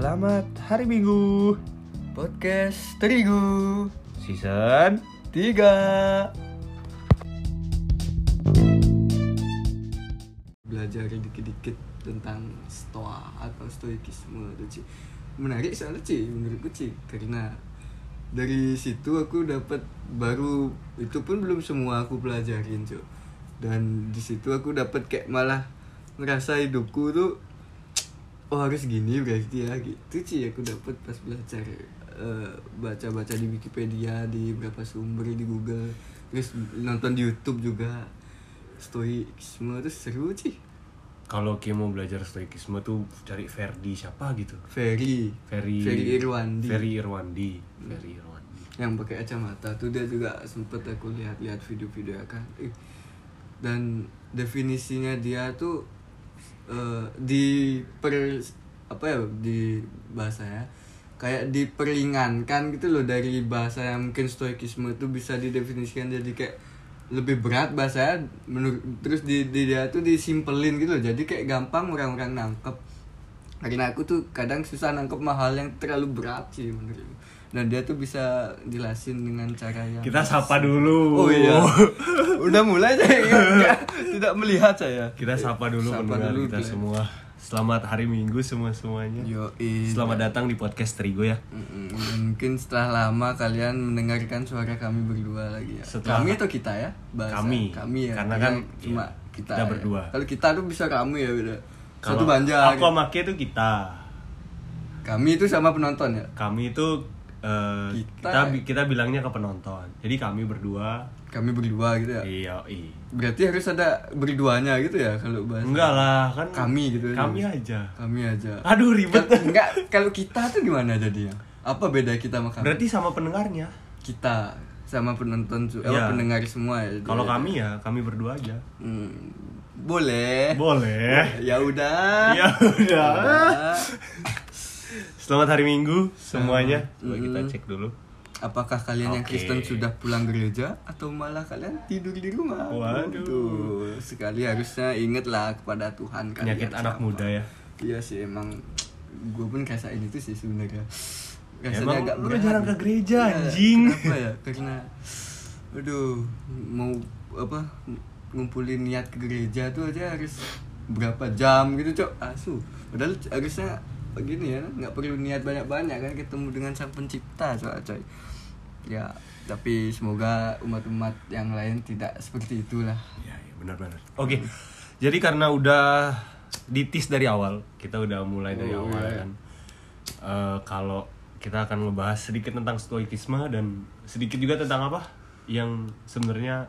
Selamat hari Minggu. Podcast Terigu. Season 3 Belajar dikit-dikit tentang stoa atau stoikisme. Itu Ci Menarik soalnya Ci, menurutku Ci. Karena dari situ aku dapat baru itu pun belum semua aku pelajarin Cuk. Dan di situ aku dapat kayak malah ngerasa hidupku tuh oh harus gini berarti ya gitu sih aku dapat pas belajar eh, baca-baca di Wikipedia di beberapa sumber di Google. Terus nonton di YouTube juga. Stoikisme itu seru sih Kalau Kim mau belajar stoikisme tuh cari Ferdi siapa gitu. Ferry. Ferry Ferry Irwandi. Ferry Irwandi. Ferry Irwandi. Yang pakai kacamata tuh dia juga sempet aku lihat-lihat video-video kan. Ih, dan definisinya dia tuh eh, di per apa ya di bahasa ya kayak diperingankan gitu loh dari bahasa yang mungkin stoikisme itu bisa didefinisikan jadi kayak lebih berat bahasa menurut terus di, di dia tuh disimpelin gitu loh. Jadi kayak gampang orang-orang nangkep. Karena aku tuh kadang susah nangkep mahal yang terlalu berat sih menurutku dan dia tuh bisa jelasin dengan cara yang Kita sapa dulu. Oh iya. Udah mulai saya tidak melihat saya. Kita sapa dulu Sapa pendengar dulu, kita Glenn. semua. Selamat hari Minggu semua-semuanya. Yo Selamat datang di podcast Terigo ya. Mm-mm. mungkin setelah lama kalian mendengarkan suara kami berdua lagi ya. Setelah- kami atau kita ya? Bahasa Kami. kami ya. Karena kan, cuma iya, kita, kita ya. berdua. kalau kita tuh bisa kamu ya beda. Satu banjar Aku sama Ki itu kita. Kami itu sama penonton ya? Kami itu eh, Kita- kita, kita bilangnya ke penonton. Jadi kami berdua. Kami berdua gitu ya? Iya, iya berarti harus ada berduanya gitu ya kalau bahasa Enggak lah kan Kami gitu aja. Kami aja. Kami aja. Aduh ribet. Kal- enggak kalau kita tuh gimana jadinya apa beda kita sama kami? Berarti sama pendengarnya? Kita sama penonton Iya. apa, pendengar semua ya Kalau Jadi- kami ya kami berdua aja. Hmm, boleh. Boleh. Ya udah. Ya udah. Udah. Selamat hari Minggu semuanya Coba Mm. kita cek dulu apakah kalian yang Oke. Kristen sudah pulang gereja atau malah kalian tidur di rumah Waduh. Tuh, sekali harusnya ingatlah kepada Tuhan kalian Penyakit anak siapa. muda ya iya sih emang gue pun rasain itu sih sebenarnya Emang lu berat. jarang ke gereja, Iya, anjing. kenapa ya karena aduh mau apa ngumpulin niat ke gereja tuh aja harus berapa jam gitu cok asu padahal harusnya begini ya nggak perlu niat banyak-banyak kan ketemu dengan sang pencipta coy coy ya tapi semoga umat-umat yang lain tidak seperti itulah Iya, iya benar-benar. Oke. Jadi karena udah ditis dari awal, kita udah mulai dari Oh, awal iya. kan. Eh, kalau kita akan ngebahas sedikit tentang stoikisme dan sedikit juga tentang apa yang sebenarnya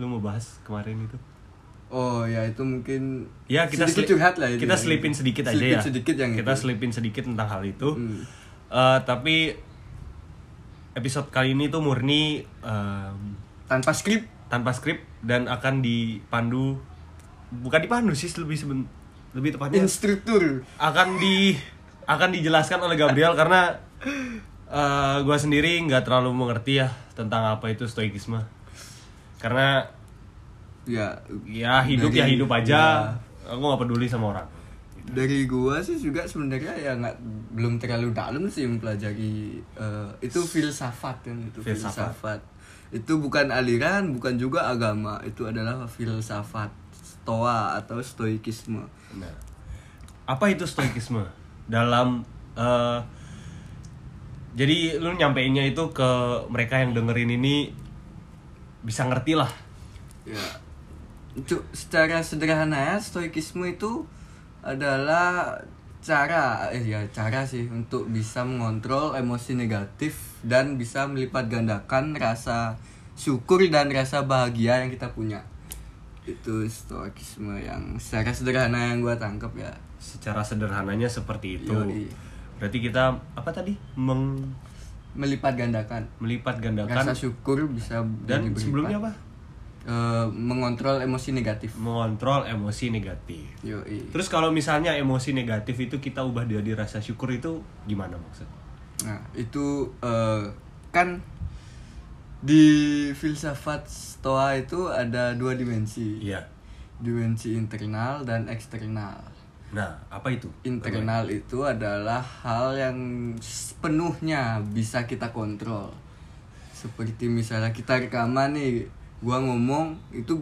lu mau bahas kemarin itu. Oh ya itu mungkin Ya kita sedikit curhat lah itu Kita ya. selipin sedikit aja ya. Sedikit yang kita itu. selipin sedikit tentang hal itu. Hmm. Eh, tapi episode kali ini tuh murni em, tanpa skrip tanpa skrip dan akan dipandu bukan dipandu sih lebih seben, lebih tepatnya instruktur akan di akan dijelaskan oleh Gabriel karena eh gue sendiri nggak terlalu mengerti ya tentang apa itu stoikisme karena ya. Ya hidup ya Dari- hidup aja. aku nggak peduli sama orang. Dari gua sih juga sebenarnya ya nggak belum terlalu dalam sih mempelajari eh, itu filsafat kan itu Filsafat. filsafat. itu bukan aliran bukan juga agama. Itu adalah filsafat stoa atau stoikisme. Nah, apa itu stoikisme? Dalam eh, jadi lu nyampeinnya itu ke mereka yang dengerin ini bisa ngerti lah. Ya secara sederhana ya stoikisme itu adalah cara eh ya cara sih untuk bisa mengontrol emosi negatif dan bisa melipat gandakan rasa syukur dan rasa bahagia yang kita punya. Itu stoikisme yang secara sederhana yang gua tangkap ya. Secara sederhananya seperti itu. Yoi. berarti kita apa tadi? Meng melipat gandakan. Melipat rasa gandakan syukur bisa dan berlipat. sebelumnya apa Eh, mengontrol emosi negatif mengontrol emosi negatif Yoi. terus kalau misalnya emosi negatif itu kita ubah jadi rasa syukur itu gimana maksud Nah, itu eh, kan di filsafat Stoa itu ada dua dimensi. iya Dimensi internal dan eksternal. Nah, apa itu? internal itu adalah hal yang sepenuhnya bisa kita kontrol seperti misalnya kita rekaman nih gua ngomong itu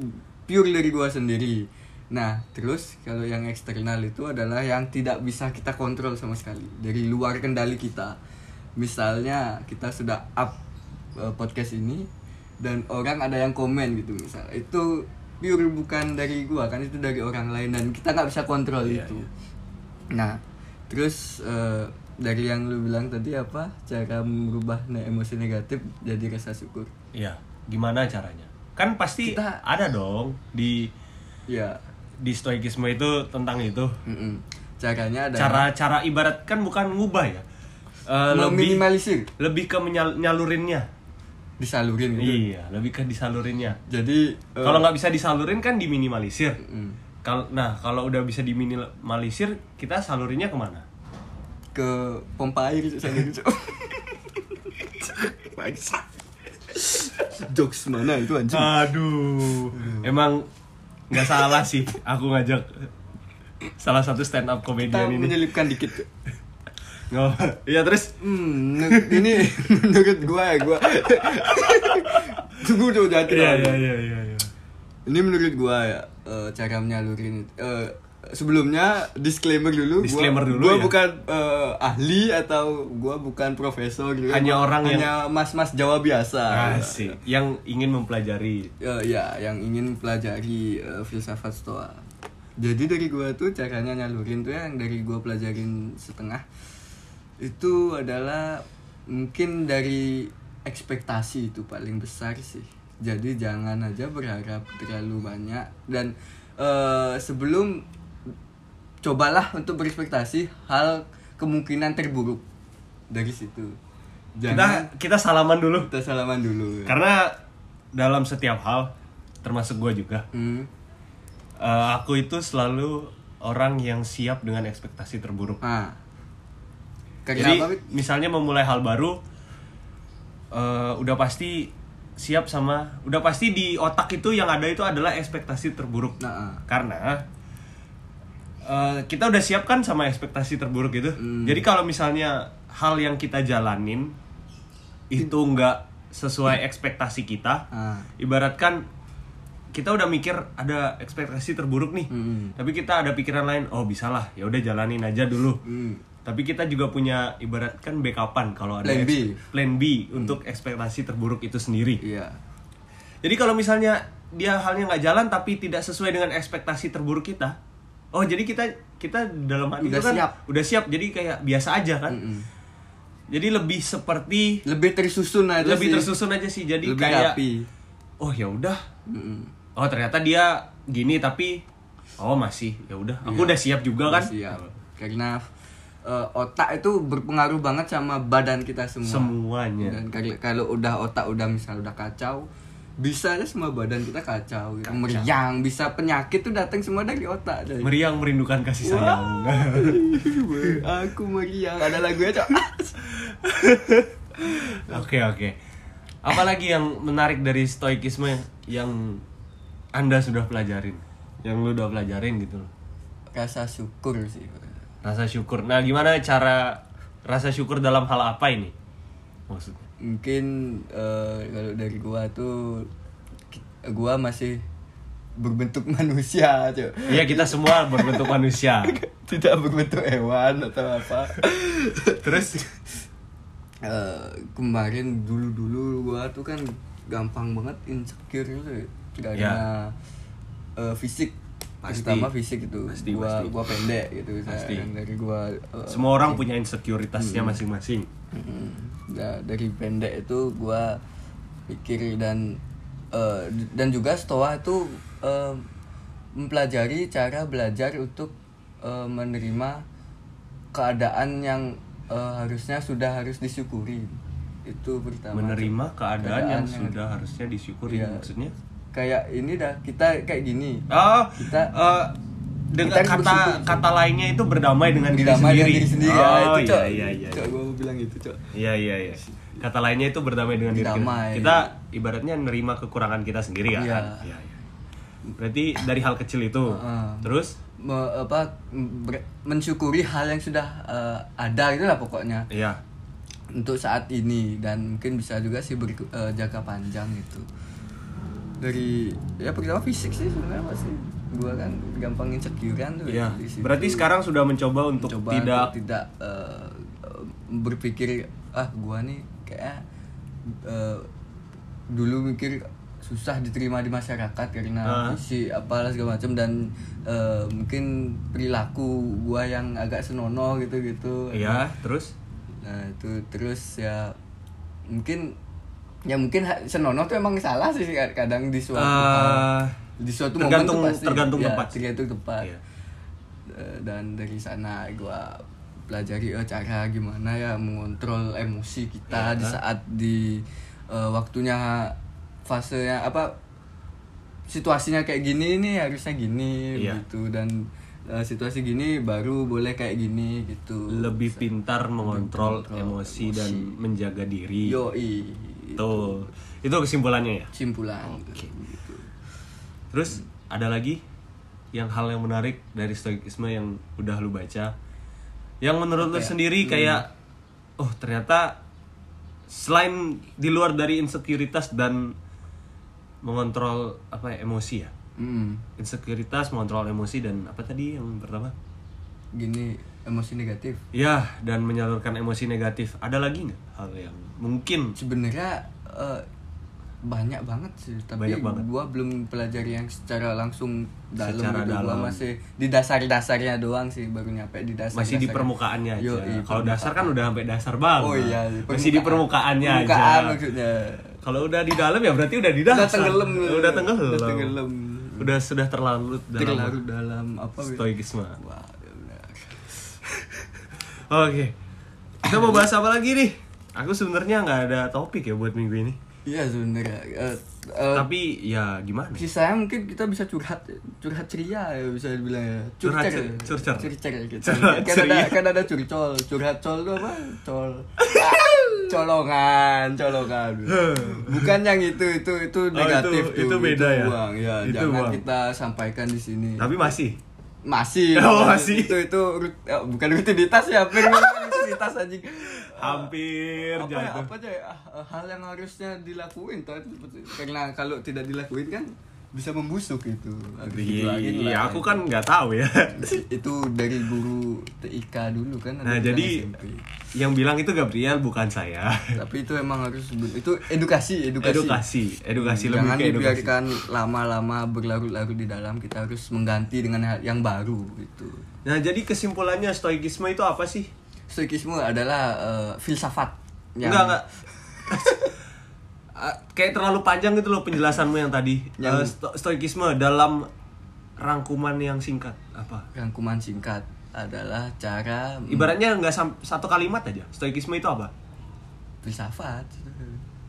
pure dari gua sendiri nah terus kalau yang eksternal itu adalah yang tidak bisa kita kontrol sama sekali dari luar kendali kita misalnya kita sudah up eh, podcast ini dan orang ada yang komen gitu misalnya itu pure bukan dari gua kan itu dari orang lain dan kita nggak bisa kontrol Iya, itu iya. Nah, terus eh, dari yang lu bilang tadi apa? Cara merubah emosi negatif jadi rasa syukur. Iya, gimana caranya? Kan pasti Kita- ada dong di Ya, di stoikisme itu tentang itu. mm-mm. caranya ada Cara cara ibarat kan bukan ngubah ya. Eh, lebih meminimalisir, lebih ke menyal- nyalurinnya. disalurin gitu. Iya, lebih ke disalurinnya. Jadi eh, Kalau nggak bisa disalurin kan diminimalisir. mm, Kalau nah kalau udah bisa diminimalisir, kita salurinnya ke mana? ke pompa air salurin. Bangsat. Jokes mana itu anjing? Aduh, emang nggak salah sih aku ngajak salah satu stand up komedian ini. menyelipkan dikit. Nggak, iya terus Hmm, ini menurut gua ya gua. Tunggu tuh jadi. Iya iya iya iya. iya. Ini menurut gua ya eh, cara menyalurin eh, sebelumnya disclaimer dulu. Disclaimer gua, dulu Gua ya. bukan eh, ahli atau gua bukan profesor gitu. Hanya orang yang- hanya mas-mas Jawa biasa. Asik. Yang ingin mempelajari. Ya, ya, yang ingin pelajari eh, filsafat stoa. Jadi dari gua tuh caranya nyalurin tuh yang dari gua pelajarin setengah itu adalah mungkin dari ekspektasi itu paling besar sih. Jadi jangan aja berharap terlalu banyak dan eh, sebelum cobalah untuk berekspektasi hal kemungkinan terburuk dari situ. Kita Jangan kita salaman dulu. kita salaman dulu. Karena dalam setiap hal, termasuk gue juga, Hmm. eh, aku itu selalu orang yang siap dengan ekspektasi terburuk. Ah. Jadi apa? Misalnya memulai hal baru, eh, udah pasti siap sama, udah pasti di otak itu yang ada itu adalah ekspektasi terburuk. Nah, ah. Karena eh, kita udah siap kan sama ekspektasi terburuk itu. Hmm. Jadi kalau misalnya hal yang kita jalanin itu nggak sesuai ekspektasi kita, Ah. ibaratkan kita udah mikir ada ekspektasi terburuk nih, Hmm. tapi kita ada pikiran lain, oh bisalah, ya udah jalanin aja dulu. Hmm. Tapi kita juga punya ibaratkan backupan kalau ada Plan B. plan B untuk ekspektasi terburuk itu sendiri. Iya. Jadi kalau misalnya dia halnya nggak jalan tapi tidak sesuai dengan ekspektasi terburuk kita, oh jadi kita kita dalam hati Udah itu kan siap. udah siap, jadi kayak biasa aja kan. Mm-mm. Jadi lebih seperti Lebih tersusun aja lebih sih. tersusun aja sih. Jadi Lebih kayak rapi. oh ya udah, Mm-mm. oh ternyata dia gini tapi oh masih ya udah, aku Iya. udah siap juga Udah kan. Siap. Karena eh, otak itu berpengaruh banget sama badan kita semua. Semuanya. Dan kalau kalau udah otak udah misal udah kacau, bisa aja semua badan kita kacau, gitu. Kacau. meriang, bisa penyakit tuh datang semua dari otak. Dari. Meriang merindukan kasih sayang. Aku meriang. Ada lagunya, Cok. Oke oke. Apalagi yang menarik dari stoikisme yang anda sudah pelajarin, yang lu udah pelajarin gitu loh. Rasa syukur sih. Rasa syukur. Nah gimana cara rasa syukur dalam hal apa ini? Maksudnya? Mungkin eh, kalau dari gua tuh gua masih berbentuk manusia cuy Iya kita semua berbentuk manusia. tidak berbentuk hewan atau apa Terus Eh, kemarin dulu dulu gua tuh kan gampang banget insecure gitu ya. karena eh, fisik Pasti. terutama fisik itu Pasti, gua pasti. gua pendek gitu Pasti. Saya- dari gua eh, semua orang punya insekuritasnya masing-masing. Mm, da- dari pendek itu gua pikir dan eh, dan juga stoa itu eh, mempelajari cara belajar untuk eh, menerima keadaan yang eh, harusnya sudah harus disyukuri itu pertama Menerima keadaan yang Keadaan yang- sudah harusnya disyukuri Iya. maksudnya. kayak ini dah kita kayak gini Oh, Kita- eh, dengan kata bersyukur. kata lainnya itu berdamai dengan diri berdamai sendiri. dengan diri sendiri ya, Oh itu iya cok iya iya. cok gua mau bilang itu cok Iya iya iya. Kata lainnya itu berdamai dengan diri kita. Berdamai. Kita ibaratnya nerima kekurangan kita sendiri kan. Iya. Iya, iya. Berarti dari hal kecil itu. Heeh. Terus me- apa ber- mensyukuri hal yang sudah eh, ada itulah pokoknya Iya. untuk saat ini dan mungkin bisa juga sih ber, eh, jangka panjang itu dari ya pertama fisik sih sebenarnya pasti gua kan gampang insecurean tuh Iya. di situ. Berarti sekarang sudah mencoba untuk Coba tidak untuk tidak eh, berpikir ah gua nih kayak eh, dulu mikir susah diterima di masyarakat karena Ah. visi apalah segala macam dan eh, mungkin perilaku gua yang agak senonoh gitu-gitu Iya, terus nah itu terus ya mungkin ya mungkin senonoh tuh emang salah sih kadang di suatu hal. Di suatu tergantung- momen pasti tergantung ya, tempat tergantung tempat Iya. Eh, dan dari sana gua pelajari eh, cara gimana ya mengontrol emosi kita Iya. di saat di eh, waktunya fasenya apa situasinya kayak gini nih harusnya gini Iya. gitu dan eh, situasi gini baru boleh kayak gini gitu lebih pintar mengontrol mengontrol emosi, dan menjaga diri. yoi Tuh. Itu kesimpulannya ya. simpulan Oke. gitu. Terus ada lagi yang hal yang menarik dari stoikisme yang udah lu baca. Yang menurut lu Apa ya? sendiri kayak oh ternyata selain di luar dari insekuritas dan mengontrol apa ya, emosi ya? Hmm, insekuritas mengontrol emosi dan apa tadi yang pertama? Gini emosi negatif. Ya dan menyalurkan emosi negatif. Ada lagi nggak hal yang mungkin sebenarnya eh, banyak banget sih tapi Banyak banget. gua belum pelajari yang secara langsung dalam Secara gitu. Gua dalam. masih di dasar-dasarnya doang sih baru nyampe di dasar masih di permukaannya aja kalau dasar kan udah sampai dasar banget oh iya masih di permukaannya permukaan aja maksudnya Kalau udah di dalam ya berarti udah di dasar. Udah tenggelam. Udah tenggelam. Udah tenggelam. Udah sudah terlarut dalam terlarut dalam apa gitu. stoikisme. Wah, benar. Oke. Kita mau bahas apa lagi nih? Aku sebenarnya nggak ada topik ya buat minggu ini. Iya sebenarnya. Eh, Tapi ya gimana? sisanya mungkin kita bisa curhat curhat ceria ya bisa dibilang ya. Curhat curcer. ce- curcer. curcer gitu. Curhat kan ada kan ada curcol. Curhat col itu apa? Col. Colongan colongan. Bukan yang itu itu itu negatif Oh, itu- tuh itu beda ya? buang ya Itu jangan buang. kita sampaikan di sini. Tapi masih. masih. Oh, masih. itu itu rut- eh, bukan rutinitas ya hampir rutinitas anjing Hampir apa ya, jatuh. apa aja ya, ah, hal yang harusnya dilakuin karena kalau tidak dilakuin kan bisa membusuk itu Iya, lah. aku kan nggak tahu ya. itu dari guru TIK dulu kan Nah, jadi SMP. yang bilang itu Gabriel bukan saya. tapi itu emang harus itu edukasi edukasi Edukasi, edukasi lebih jangan ke edukasi. dibiarkan lama-lama berlarut-larut di dalam kita harus mengganti dengan yang baru gitu Nah, jadi kesimpulannya stoikisme itu apa sih? Stoikisme adalah eh, filsafat yang Enggak, enggak. Ah, kayak terlalu panjang gitu loh penjelasanmu yang tadi. Yang- Eh, sto- stoikisme dalam rangkuman yang singkat apa? rangkuman singkat adalah cara Ibaratnya nggak satu kalimat aja. Stoikisme itu apa? filsafat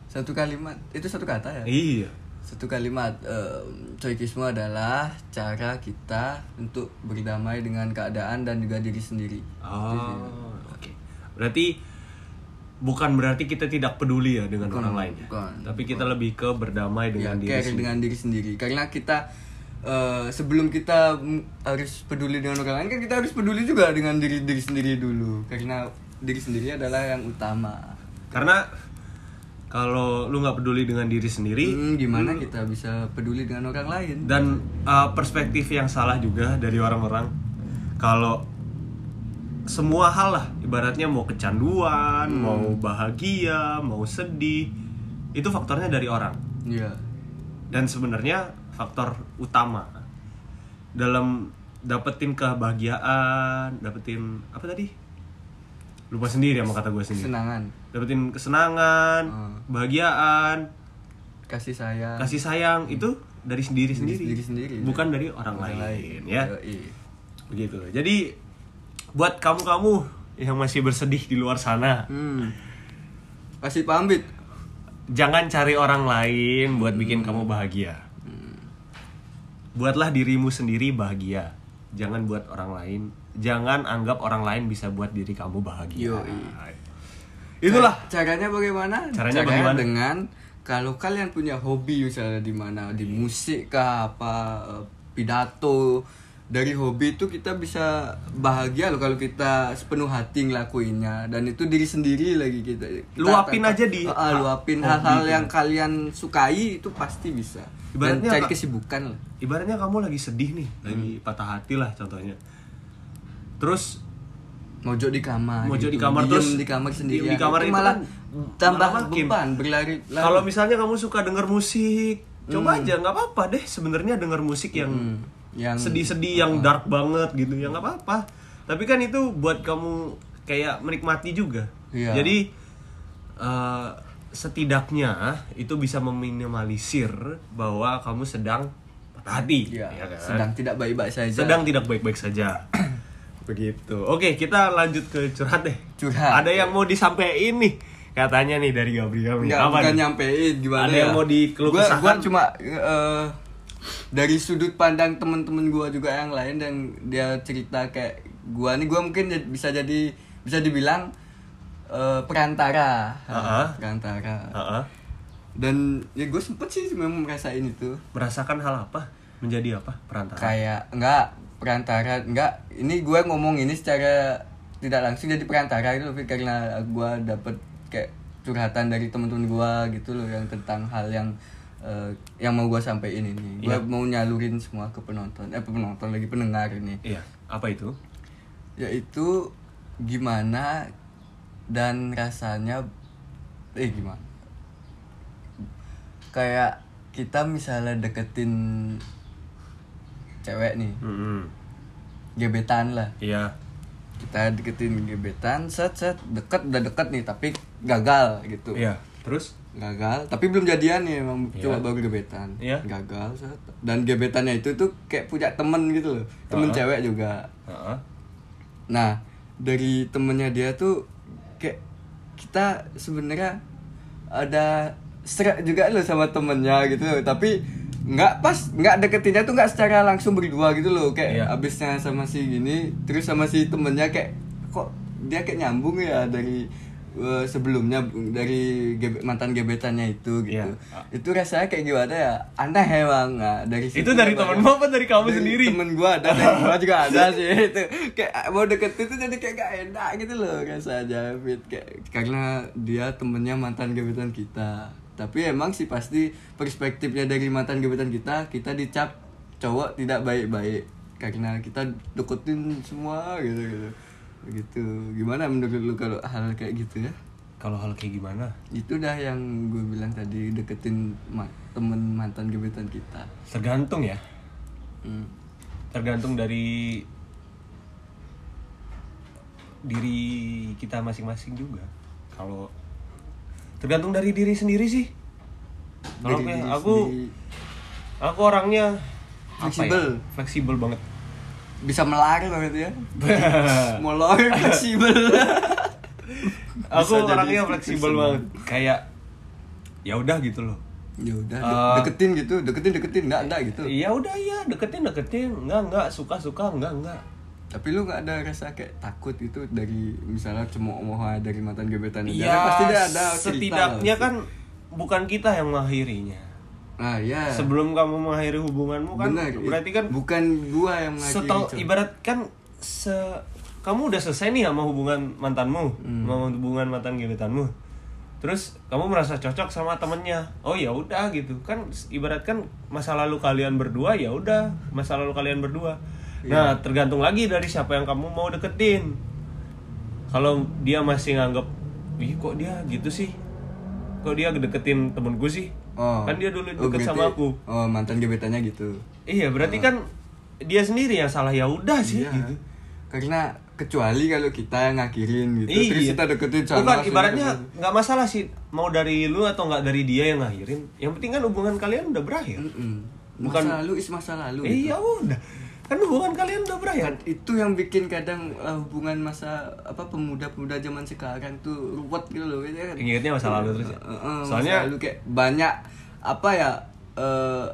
satu kalimat itu satu kata ya Iya. satu kalimat eh, stoikisme adalah cara kita untuk berdamai dengan keadaan dan juga diri sendiri Oh. Berarti bukan berarti kita tidak peduli ya dengan Bukan, orang lain. ya? bukan, Tapi kita lebih ke berdamai ya dengan diri care sendiri. dengan diri sendiri karena kita eh, sebelum kita harus peduli dengan orang lain kan kita harus peduli juga dengan diri diri sendiri dulu karena diri sendiri adalah yang utama Karena kalau lu nggak peduli dengan diri sendiri, Hmm, gimana kita bisa peduli dengan orang lain dan uh, perspektif yang salah juga dari orang-orang kalau semua hal lah. Ibaratnya mau kecanduan Hmm. mau bahagia mau sedih itu faktornya dari orang. Iya. Dan sebenarnya faktor utama dalam dapetin kebahagiaan dapetin apa tadi? Lupa sendiri sama kata gue sendiri. Kesenangan. Dapetin kesenangan Hmm. kebahagiaan kasih sayang. kasih sayang itu dari sendiri sendiri, Diri sendiri, bukan ya. dari orang, Orang lain, ya. Yoi. begitu. Jadi buat kamu kamu yang masih bersedih di luar sana. Hmm. Kasih pamit. jangan cari orang lain buat bikin kamu bahagia. Buatlah dirimu sendiri bahagia. Jangan buat orang lain. Jangan anggap orang lain bisa buat diri kamu bahagia. Yoi. itulah. Ca- caranya bagaimana? Caranya bagaimana? dengan kalau kalian punya hobi misalnya di mana? Di musik kah? Apa eh, pidato dari hobi itu kita bisa bahagia loh kalau kita sepenuh hati ngelakuinnya. Dan itu diri sendiri lagi kita, kita Luapin aja di- ah, luapin hobi hal-hal itu. yang kalian sukai itu pasti bisa. Dan Ibaratnya cari Kak- kesibukan lah. Ibaratnya kamu lagi sedih nih lagi Hmm. patah hati lah contohnya. Terus mojok di kamar Mojok gitu. di kamar Diem terus di kamar sendiri di kamar itu malah kan tambah malah beban berlari kalau misalnya kamu suka denger musik coba Hmm. aja nggak apa-apa deh sebenarnya denger musik yang Hmm, yang sedih-sedih yang dark banget gitu ya nggak apa-apa tapi kan itu buat kamu kayak menikmati juga Iya. jadi eh, setidaknya itu bisa meminimalisir bahwa kamu sedang patah hati ya, ya kan? sedang tidak baik-baik saja sedang tidak baik-baik saja begitu oke kita lanjut ke curhat deh Curhat. ada yang mau disampaikan nih katanya nih dari Gabriel nih Enggak, Apa bukan nih? nyampein gimana Ada ya yang mau dikeluh gua, kesahkan? gua cuma eh, dari sudut pandang temen-temen gua juga yang lain dan dia cerita kayak gua nih gua mungkin jad- bisa jadi bisa dibilang eh, perantara. Ha-ha. perantara. Heeh. dan ya gue sempet sih memang merasain itu. Merasakan hal apa? Menjadi apa? Perantara. Kayak enggak perantara enggak. Ini gue ngomong ini secara tidak langsung jadi perantara itu tapi karena gue dapet kayak curhatan dari teman-teman gue gitu loh yang tentang hal yang eh, yang mau gue sampaikan ini. Gue Iya. mau nyalurin semua ke penonton. Eh penonton lagi pendengar ini. Iya. Apa itu? Yaitu gimana dan rasanya eh gimana? Kayak kita misalnya deketin cewek nih. Mm-mm. gebetan lah. Iya. Kita deketin gebetan set set deket udah deket nih tapi gagal gitu. Iya. Terus gagal tapi belum jadian nih emang Iya. coba baru gebetan Iya. gagal dan gebetannya itu tuh kayak punya temen gitu loh temen Uh-huh. cewek juga Heeh. nah dari temennya dia tuh kayak kita sebenarnya ada serak juga loh sama temennya gitu loh tapi nggak pas nggak deketinnya tuh nggak secara langsung berdua gitu loh kayak Iya. abisnya sama si gini terus sama si temennya kayak kok dia kayak nyambung ya dari eh, sebelumnya dari gebe- mantan gebetannya itu gitu. Iya. itu rasanya kayak gimana ya? Aneh emang nah, dari situ itu dari temenmu apa dari kamu dari sendiri? temen gua ada dari gua juga ada sih itu. Kayak mau deket itu jadi kayak gak enak gitu loh rasanya Fit. kayak karena dia temennya mantan gebetan kita. Tapi emang sih pasti perspektifnya dari mantan gebetan kita kita dicap cowok tidak baik-baik. Karena kita deketin semua gitu gitu gitu gimana menurut lu kalau hal kayak gitu ya kalau hal kayak gimana itu dah yang gue bilang tadi deketin ma- temen mantan gebetan kita tergantung ya Hmm. tergantung dari diri kita masing-masing juga kalau tergantung dari diri sendiri sih kalau aku sendiri. aku orangnya Fleksibel. ya? fleksibel banget bisa melar banget ya. Molor fleksibel. Aku orangnya fleksibel banget. Kayak ya udah gitu loh. Ya udah de- Eh, deketin gitu deketin deketin enggak enggak gitu. Ya udah ya deketin deketin. Enggak enggak suka suka enggak enggak tapi lu nggak ada rasa kayak takut itu dari misalnya cemooh dari mantan gebetan ya kan pasti dia ada cerita setidaknya kan bukan kita yang mengakhirinya ah ya. Sebelum kamu mengakhiri hubunganmu kan Benar, berarti kan bukan gua yang mengakhiri itu. ibarat kan se kamu udah selesai nih sama hubungan mantanmu Hmm. sama hubungan mantan gebetanmu. Terus kamu merasa cocok sama temennya. Oh ya udah gitu. Kan ibarat kan masa lalu kalian berdua ya udah masa lalu kalian berdua. Iya. nah tergantung lagi dari siapa yang kamu mau deketin. Kalau dia masih nganggep ih kok dia gitu sih? Kok dia deketin temenku sih oh kan dia dulu Oh, deket berarti- sama aku oh mantan gebetannya gitu Iya, berarti kan dia sendiri yang salah ya udah sih Iya. gitu. karena kecuali kalau kita yang ngakhirin gitu terus Iya. kita deketin sana, Bukan ibaratnya deketin. nggak masalah sih mau dari lu atau nggak dari dia yang ngakhirin. Yang penting kan hubungan kalian udah berakhir. Mm-mm. Bukan- masa lalu is masa lalu Eh, gitu. Iya udah. Kan hubungan kalian udah berakhir. Kan itu yang bikin kadang uh, hubungan masa apa pemuda-pemuda zaman sekarang tuh ruwet gitu loh gitu kan. Ingatnya masa lalu terus ya? Uh, uh, Soalnya- masa lalu kayak banyak apa ya eh,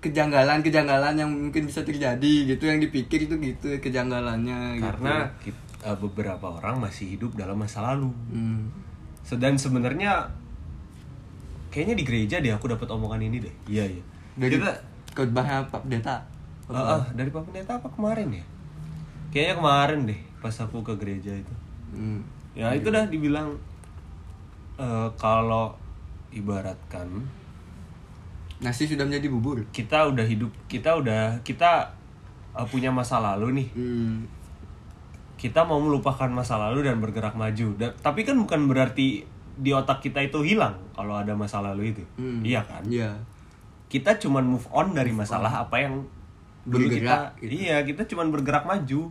kejanggalan-kejanggalan yang mungkin bisa terjadi gitu yang dipikir itu gitu kejanggalannya Karena gitu. kit- eh, beberapa orang masih hidup dalam masa lalu. Hmm. Dan sebenarnya kayaknya di gereja deh aku dapat omongan ini deh. Iya iya. dari Kita khotbahnya Pak Pendeta Ah, ah, dari Pak Pendeta apa kemarin ya? Kayaknya kemarin deh pas aku ke gereja itu. Hmm. Ya itu dah dibilang eh, kalau ibaratkan Nasi sudah menjadi bubur. kita udah hidup, kita udah kita eh, punya masa lalu nih. Hmm. Kita mau melupakan masa lalu dan bergerak maju. Dan, tapi kan bukan berarti di otak kita itu hilang kalau ada masa lalu itu. Hmm. Iya kan? Iya. Kita cuman move on dari masalah apa yang dulu Bergerak, kita iya kita cuman bergerak maju.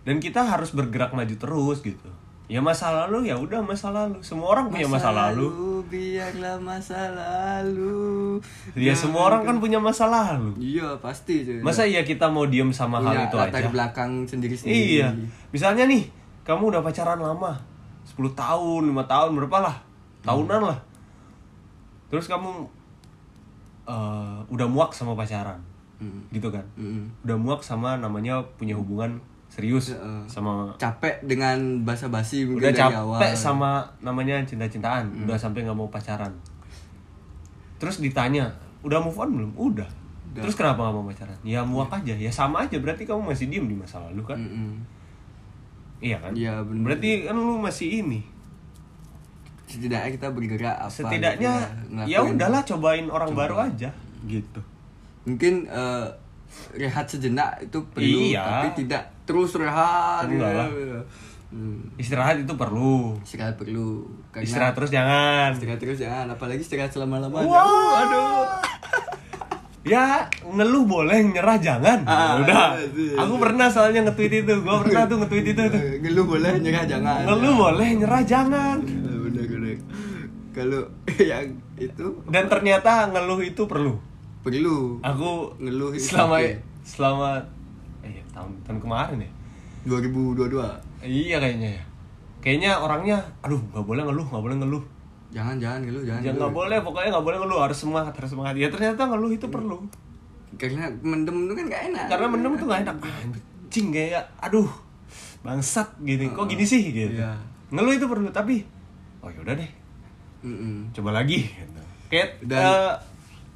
Dan kita harus bergerak maju terus gitu. Ya masa lalu ya udah masa lalu. Semua orang punya masa, lalu. biarlah masa lalu. ya semua orang kan punya masa lalu. Iya pasti cuy. masa iya kita mau diem sama hal itu latar aja? belakang sendiri sendiri. iya. Misalnya nih kamu udah pacaran lama. 10 tahun lima tahun berapa lah? Tahunan lah. Terus kamu eh, udah muak sama pacaran Hmm. gitu kan Mm-mm. udah muak sama namanya punya hubungan serius Heeh. sama Capek dengan basa-basi udah dari capek awal. Sama namanya cinta-cintaan udah sampai nggak mau pacaran terus ditanya udah move on belum udah, Udah. terus kenapa nggak mau pacaran ya muak aja ya sama aja berarti kamu masih diem di masa lalu kan Mm-mm. iya kan. Iya, bener. berarti kan lu masih ini Setidaknya kita bergerak apa setidaknya gitu ya udahlah cobain orang baru aja gitu Mungkin eh, rehat sejenak itu perlu Iya. tapi tidak terus rehat. Enggak lah. Hmm. istirahat itu perlu Istirahat perlu. Karena istirahat terus jangan istirahat terus jangan apalagi istirahat selama-lamanya. Wow, aduh. Ya ngeluh boleh, nyerah jangan. Ah, Udah. iya. Aku pernah soalnya nge-tweet itu. Gua pernah tuh nge-tweet itu tuh. Eh, Ngeluh boleh, nyerah jangan. Ngeluh boleh, nyerah jangan. Bener bener. Kalau yang itu Dan ternyata ngeluh itu perlu. Perlu. Aku Ngeluh itu selama oke. selama eh tahun tahun kemarin ya. 2022. Iya kayaknya ya. Kayaknya orangnya aduh nggak boleh ngeluh, nggak boleh ngeluh. Jangan jangan ngeluh jangan. Ya ngeluh. nggak boleh, pokoknya nggak boleh ngeluh, harus semangat, harus semangat. Ya ternyata ngeluh itu perlu. Karena mendem itu kan gak enak. karena mendem tuh gak enak anjing kayak aduh bangsat gitu kok gini sih gitu Iya. ngeluh itu perlu tapi oh yaudah deh Mm-mm. coba lagi gitu. kayak Dan- eh,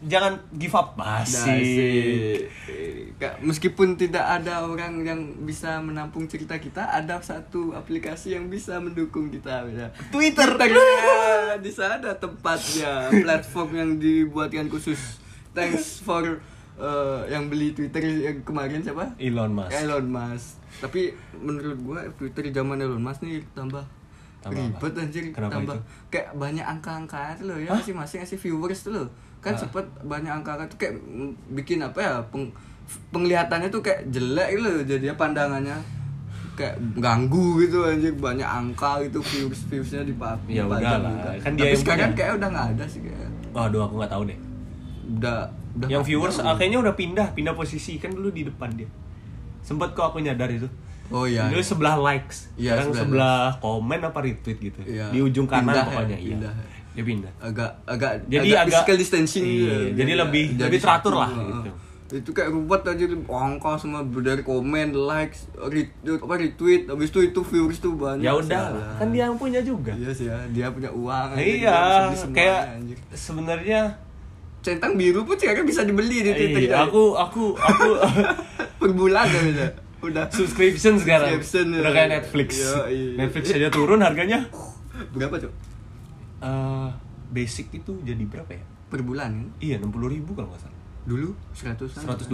jangan give up Asik. Kak, Meskipun tidak ada orang yang bisa menampung cerita kita, ada satu aplikasi yang bisa mendukung kita. Ya. Twitter Twitter di sana ada tempatnya, platform yang dibuatkan khusus. Thanks for uh, yang beli Twitter yang kemarin siapa? Elon Musk Elon Musk. Tapi menurut gua Twitter zaman Elon Musk nih tambah, Tambah ribet apa? anjir, Kenapa tambah itu? kayak banyak angka-angka itu loh ya masing-masing ngasih viewers tuh loh. Kan Ah. sempet banyak angka-angka tuh kayak bikin apa ya peng, penglihatannya tuh kayak jelek gitu loh jadinya pandangannya kayak ganggu gitu anjir banyak angka gitu views viewsnya dipakai Ya udah lah, kan dia Tapi sekarang punya. kayak udah nggak ada sih kayak waduh aku nggak tahu deh udah udah yang viewers ada. ah, kayaknya udah pindah pindah posisi kan dulu di depan dia sempet kok aku nyadar itu oh iya dulu iya. sebelah likes Iya, sekarang sebelah sebelah komen apa retweet gitu Iya. di ujung kanan Pindah ya, pokoknya iya pindah. Dia pindah. Agak agak Jadi agak, agak- physical distancing iya, gitu. jadi lebih- lebih teratur lah, heeh. gitu. itu kayak ruwet aja angka semua dari komen likes retweet apa retweet. Habis itu itu viewers tuh banyak ya udah kan dia yang punya juga. Iya sih ya. Dia punya uang dia iya kayak sebenarnya centang biru pun sekarang bisa dibeli di Twitter iya, ya. aku aku aku per bulan ya bisa udah. Subscription sekarang. Subscription, udah ya. kayak Netflix. Iya, iya. Netflix aja turun harganya. Berapa cok Eh, basic itu jadi berapa ya? Per bulan kan? Iya 60.000 ribu kalau nggak salah. Dulu seratus 120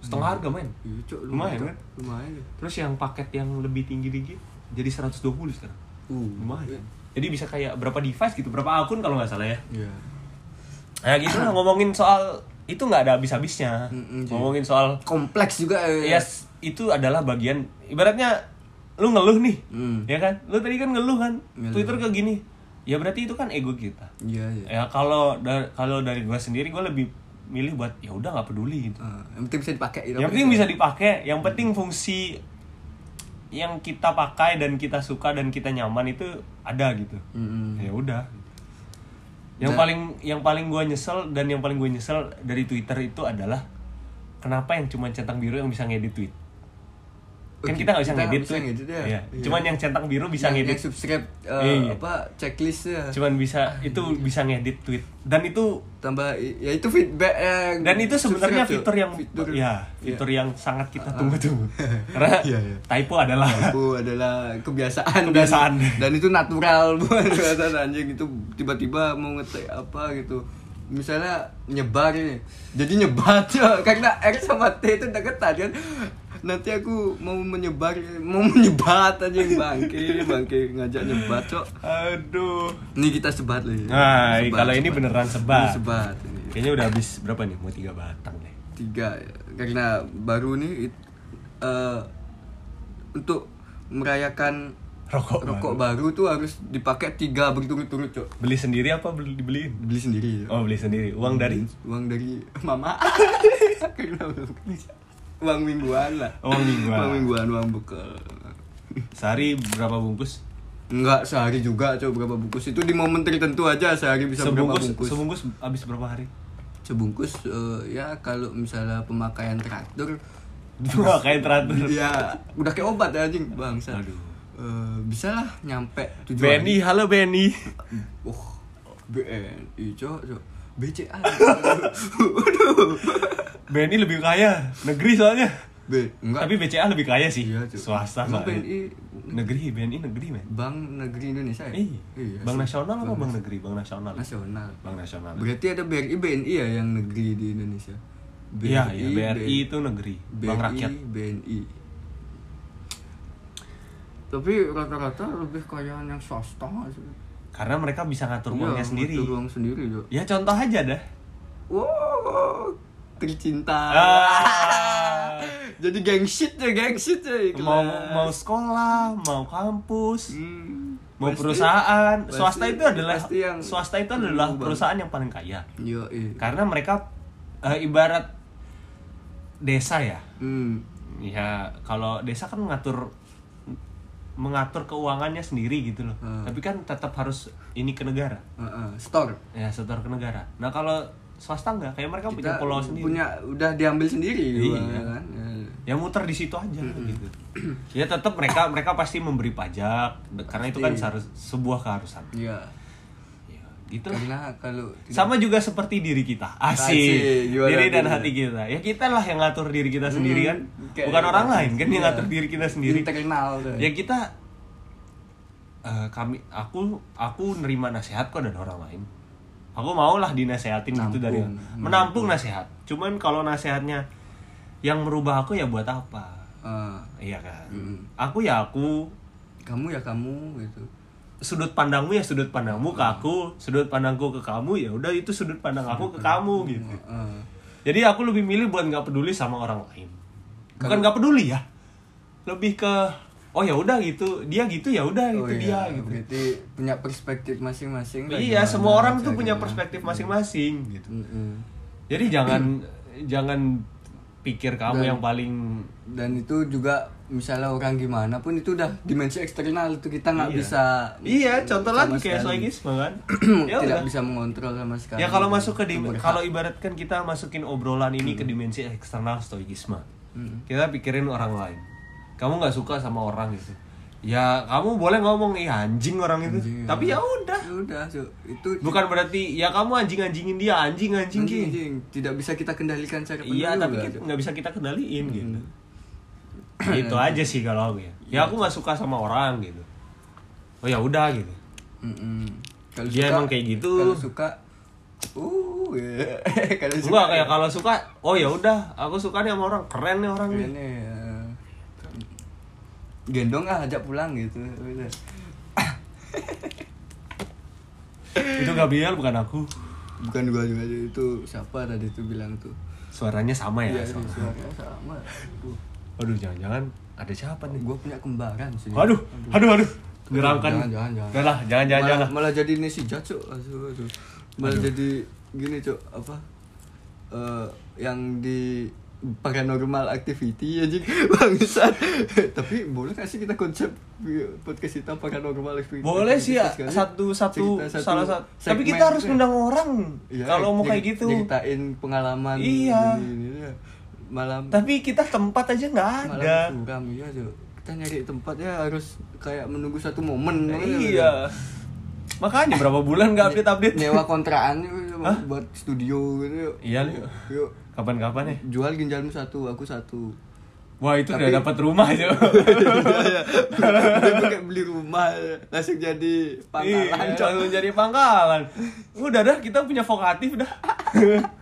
setengah harga main. Iya cok Lumayan, Cok. kan? lumayan ya. terus yang paket yang lebih tinggi dikit jadi 120 sekarang. Uh. Lumayan. Jadi bisa kayak berapa device gitu berapa akun kalau nggak salah ya. Iya. Nah gitu lah ngomongin soal itu nggak ada habis-habisnya. Mm-mm, Ji. ngomongin soal kompleks juga ya. Yes itu adalah bagian ibaratnya lu ngeluh nih Hmm. ya kan? Lu tadi kan ngeluh kan Ngeluh. Twitter ke gini ya berarti itu kan ego kita iya iya ya kalau da- kalau dari gua sendiri gua lebih milih buat ya udah nggak peduli gitu Ah, yang penting bisa dipakai gitu. yang penting bisa dipakai yang penting fungsi yang kita pakai dan kita suka dan kita nyaman itu ada gitu Mm-mm. ya udah yang Nah. paling yang paling gue nyesel dan yang paling gue nyesel dari Twitter itu adalah kenapa yang cuma centang biru yang bisa ngedit tweet kan kita nggak bisa ngedit tuh ngedit ya. Iya. Iya. cuman yang centang biru bisa yang, ngedit yang subscribe eh, Iya. apa checklistnya cuman bisa itu bisa ngedit tweet dan itu tambah ya itu feedback yang dan itu sebenarnya fitur yang fitur ya fitur yang sangat kita tunggu-tunggu karena Iya, iya. typo adalah itu adalah kebiasaan Kebiasaan. dan, dan itu natural bukan kebiasaan anjing itu tiba-tiba mau ngetik apa gitu misalnya nyebar nih jadi nyebar Cok. karena R sama T itu deketan kan nanti aku mau menyebar mau menyebat aja bangke bangke ngajak nyebat cok. Aduh. Ini kita sebat lagi. Nah, Sebat, kalau ini sebat. beneran sebat. Ini sebat ini. kayaknya udah habis berapa nih? Mau tiga batang nih tiga karena baru nih it- eh, untuk merayakan rokok, rokok baru. baru tuh harus dipakai tiga berturut-turut cok. Beli sendiri apa beli dibeliin? Beli sendiri Cok. oh beli sendiri. Uang dari? uang dari mama. Karena belum kerja. Uang mingguan lah. Uang mingguan. uang mingguan uang bekal. Sehari berapa bungkus? Enggak sehari juga coba berapa bungkus. Itu di momen tertentu aja sehari bisa berapa sebungkus bungkus. sebungkus habis berapa hari? Sebungkus eh, ya kalau misalnya pemakaian traktor Dua kayak teratur. Ya udah kayak obat ya anjing bangsa. Aduh. Eh, bisa lah nyampe tujuan Benny halo Benny oh BNI cok cok. BCA Waduh. Benny lebih kaya negeri soalnya B enggak tapi BCA lebih kaya sih Iya, swasta Emang. BNI negeri BNI negeri men Bank Negeri Indonesia ya? Iya. Bank sih. nasional apa bank negeri? Bank nasional. Nasional. Bank nasional. Berarti ada BRI BNI ya yang negeri di Indonesia. Iya, iya BRI itu negeri, bank BRI, rakyat. BNI. Tapi rata-rata lebih kaya yang swasta sih. Karena mereka bisa ngatur Iya, uangnya sendiri. ngatur uang sendiri, Jo. Ya contoh aja dah. Wow, tercinta. Ah. Jadi geng shit ya, geng shit ya. mau mau sekolah, mau kampus, Hmm, mau pasti- perusahaan. pasti- swasta itu adalah pasti yang swasta itu adalah perusahaan yang paling kaya. Yo, iya. Karena mereka eh, ibarat desa ya. Hmm. Ya kalau desa kan mengatur mengatur keuangannya sendiri gitu loh. Hmm. Tapi kan tetap harus ini ke negara. Heeh, store. Ya setor ke negara. Nah kalau swasta enggak, kayak mereka punya Kita pulau sendiri. Punya udah diambil sendiri Iya. kan. Ya. yang muter di situ aja gitu. Ya tetap mereka mereka pasti memberi pajak karena itu kan Pasti. seharus sebuah keharusan. Iya. Ya, gitu lah. Karena kalau tidak- Sama juga seperti diri kita. Asik. Asik, gimana Diri dan hati kita. Ya kita lah yang ngatur diri kita sendiri kan. Hmm, kayak- Bukan orang lain kan yang Iya. ngatur diri kita sendiri. internal tuh. Ya kita eh, kami aku aku nerima nasihat kok dari orang lain. Aku maulah dinasehatin gitu Nampung, dari menampung. menampung nasihat. Cuman kalau nasihatnya yang merubah aku ya buat apa? Eh, Iya kan. Mm. Aku ya aku, kamu ya kamu gitu. sudut pandangmu ya sudut pandangmu ke aku, sudut pandangku ke kamu ya udah itu sudut pandang aku ke kamu gitu. Eh, Jadi aku lebih milih buat nggak peduli sama orang lain. Bukan nggak peduli ya, lebih ke oh ya udah gitu, dia gitu ya udah oh itu iya, dia gitu. Berarti punya perspektif masing-masing. Iya, semua orang tuh punya perspektif masing-masing gitu. Mm-mm. Jadi jangan jangan pikir kamu Dan- yang paling Dan itu juga misalnya orang gimana pun itu udah dimensi eksternal itu kita nggak Iya. bisa. Iya, contoh lagi kayak sekali. soigisme kan. ya tidak udah. bisa mengontrol sama sekali. Ya kalau masuk ke kalau ibaratkan kita masukin obrolan ini ke dimensi eksternal stoikisme. Hmm. Kita pikirin orang lain. Kamu nggak suka sama orang itu. Ya kamu boleh ngomong iya anjing orang itu. Anjing, Tapi ya udah. Ya udah, itu Bukan berarti ya kamu anjing-anjingin dia anjing anjing anjing, gitu. anjing. tidak bisa kita kendalikan secara Iya, tapi nggak bisa kita kendaliin gitu. itu aja sih kalau aku ya. Ya aku nggak suka sama orang gitu. Oh ya udah gitu. Kalau Dia emang kayak gitu. Kalau suka uh ya. kalau suka kayak kalau suka, oh ya udah, aku suka nih sama orang, keren nih orang nih. ini eh, gendong ah ajak pulang gitu. Itu Gabriel bukan aku. bukan gua juga itu siapa tadi itu bilang tuh Suaranya sama ya. iya sama. suaranya sama Aduh, Waduh, jangan-jangan ada siapa nih? gua punya kembaran sih Aduh, aduh, aduh. Menyeramkan. Jangan, jangan, jangan. Lah, jangan, jangan, malah, jangan. malah jadi Nesi Jacuk aduh, aduh. malah Aduh. jadi gini cok apa Eh yang di paranormal activity anjing bangsat tapi boleh gak sih kita konsep podcast kita paranormal activity Boleh sih ya, satu, satu, Cerita salah satu. Tapi kita harus ya. undang orang. Iya, kalau mau kayak gitu. nyeritain pengalaman Iya. ini, ini, ya. malam Tapi kita tempat aja nggak malam ada. suram iya Cok. kita nyari tempatnya harus kayak menunggu satu momen Iya. Makanya berapa bulan nggak update update. nyewa kontrakan buat studio gitu yuk. Iya yuk Kapan-kapan ya? jual ginjalmu satu aku satu Wah itu Tapi- udah dapat rumah aja. Dia pakai beli rumah langsung jadi pangkalan Iya, langsung jadi pangkalan. Udah dah kita punya vokatif dah.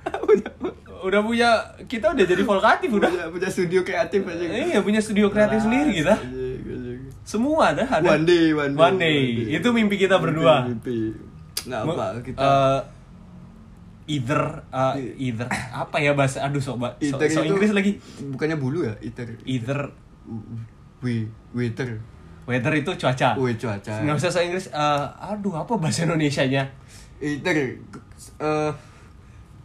udah punya kita udah jadi vokatif udah. punya, punya studio kreatif aja Iya punya studio kreatif sendiri kita. Iya, iya, iya. Semua ada ada. One day, one day, One day. Itu mimpi kita berdua. Mimpi. Nggak apa, kita Eh, either uh, either apa ya bahasa aduh sok ba- so, so itu Inggris lagi Bukannya bulu ya, iter. either We, waiter. weather itu cuaca We cuaca. nggak usah so Inggris Eh, aduh apa bahasa Indonesia nya Iter. Eh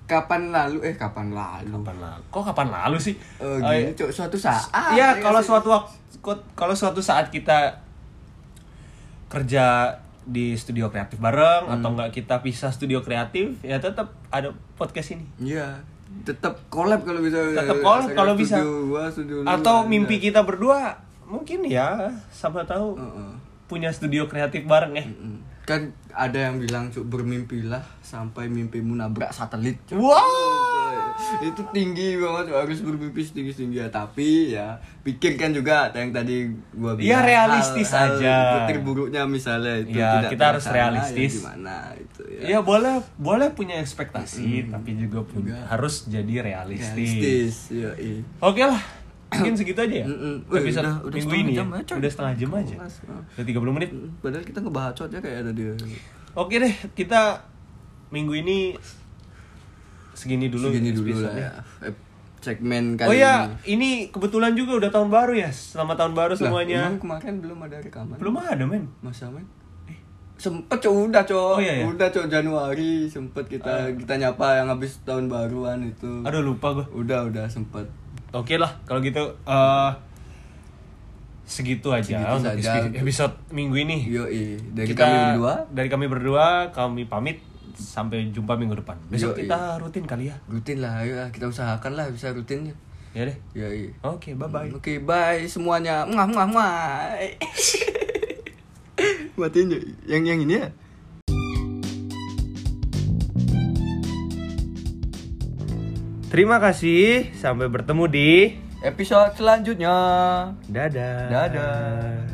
kapan lalu eh kapan lalu? kapan lalu kok kapan lalu sih Eh, gini, Cok, suatu saat. Iya, ya kalau sih? suatu waktu kalau suatu saat kita kerja di studio kreatif bareng Hmm. atau enggak kita pisah studio kreatif, ya tetap ada podcast ini. Iya. Tetap collab kalau bisa. Tetap collab kalau bisa. gua, studio Atau mimpi kita berdua mungkin ya, sama tahu Heeh. punya studio kreatif bareng ya. Mm-mm. Kan ada yang bilang Cuk, bermimpilah sampai mimpimu nabrak satelit. Cuk. Wow. Itu tinggi banget harus bermimpi setinggi tinggi ya tapi ya pikirkan juga yang tadi gua Iya, bilang realistis hal-hal aja. terburuknya misalnya itu Iya, tidak kita harus terlaksana, realistis. ya gimana itu ya Ya boleh boleh punya ekspektasi, tapi juga punya harus jadi realistis. realistis ya Oke lah, mungkin segitu aja ya. Episode udah- udah minggu ini jam ya. ya, coy. Udah setengah jam aja. Kelas, ah. Udah 30 menit. padahal kita ngebacotnya kayak tadi Oke deh, kita minggu ini segini dulu. segini dulu lah ya Eh, segmen kali Oh ya, ini ini kebetulan juga udah tahun baru ya. Selamat tahun baru semuanya. emang kemarin belum ada rekaman Belum ada, men. masa men sempet cok udah cok Oh, iya, iya. udah cok Januari sempet kita kita nyapa yang habis tahun baruan itu Aduh lupa gue. udah udah sempet Oke lah, kalau gitu eh segitu aja Segitu untuk saja episode minggu ini. yoi dari kita kami berdua dari kami berdua kami pamit sampai jumpa minggu depan. Besok Yoi. kita rutin kali ya. rutin lah ayo lah, kita usahakan lah bisa rutinnya Ya deh. yoi Oke, bye bye. oke bye semuanya muah muah muah matiin yang yang ini ya Terima kasih, sampai bertemu di episode selanjutnya Dadah. Dadah.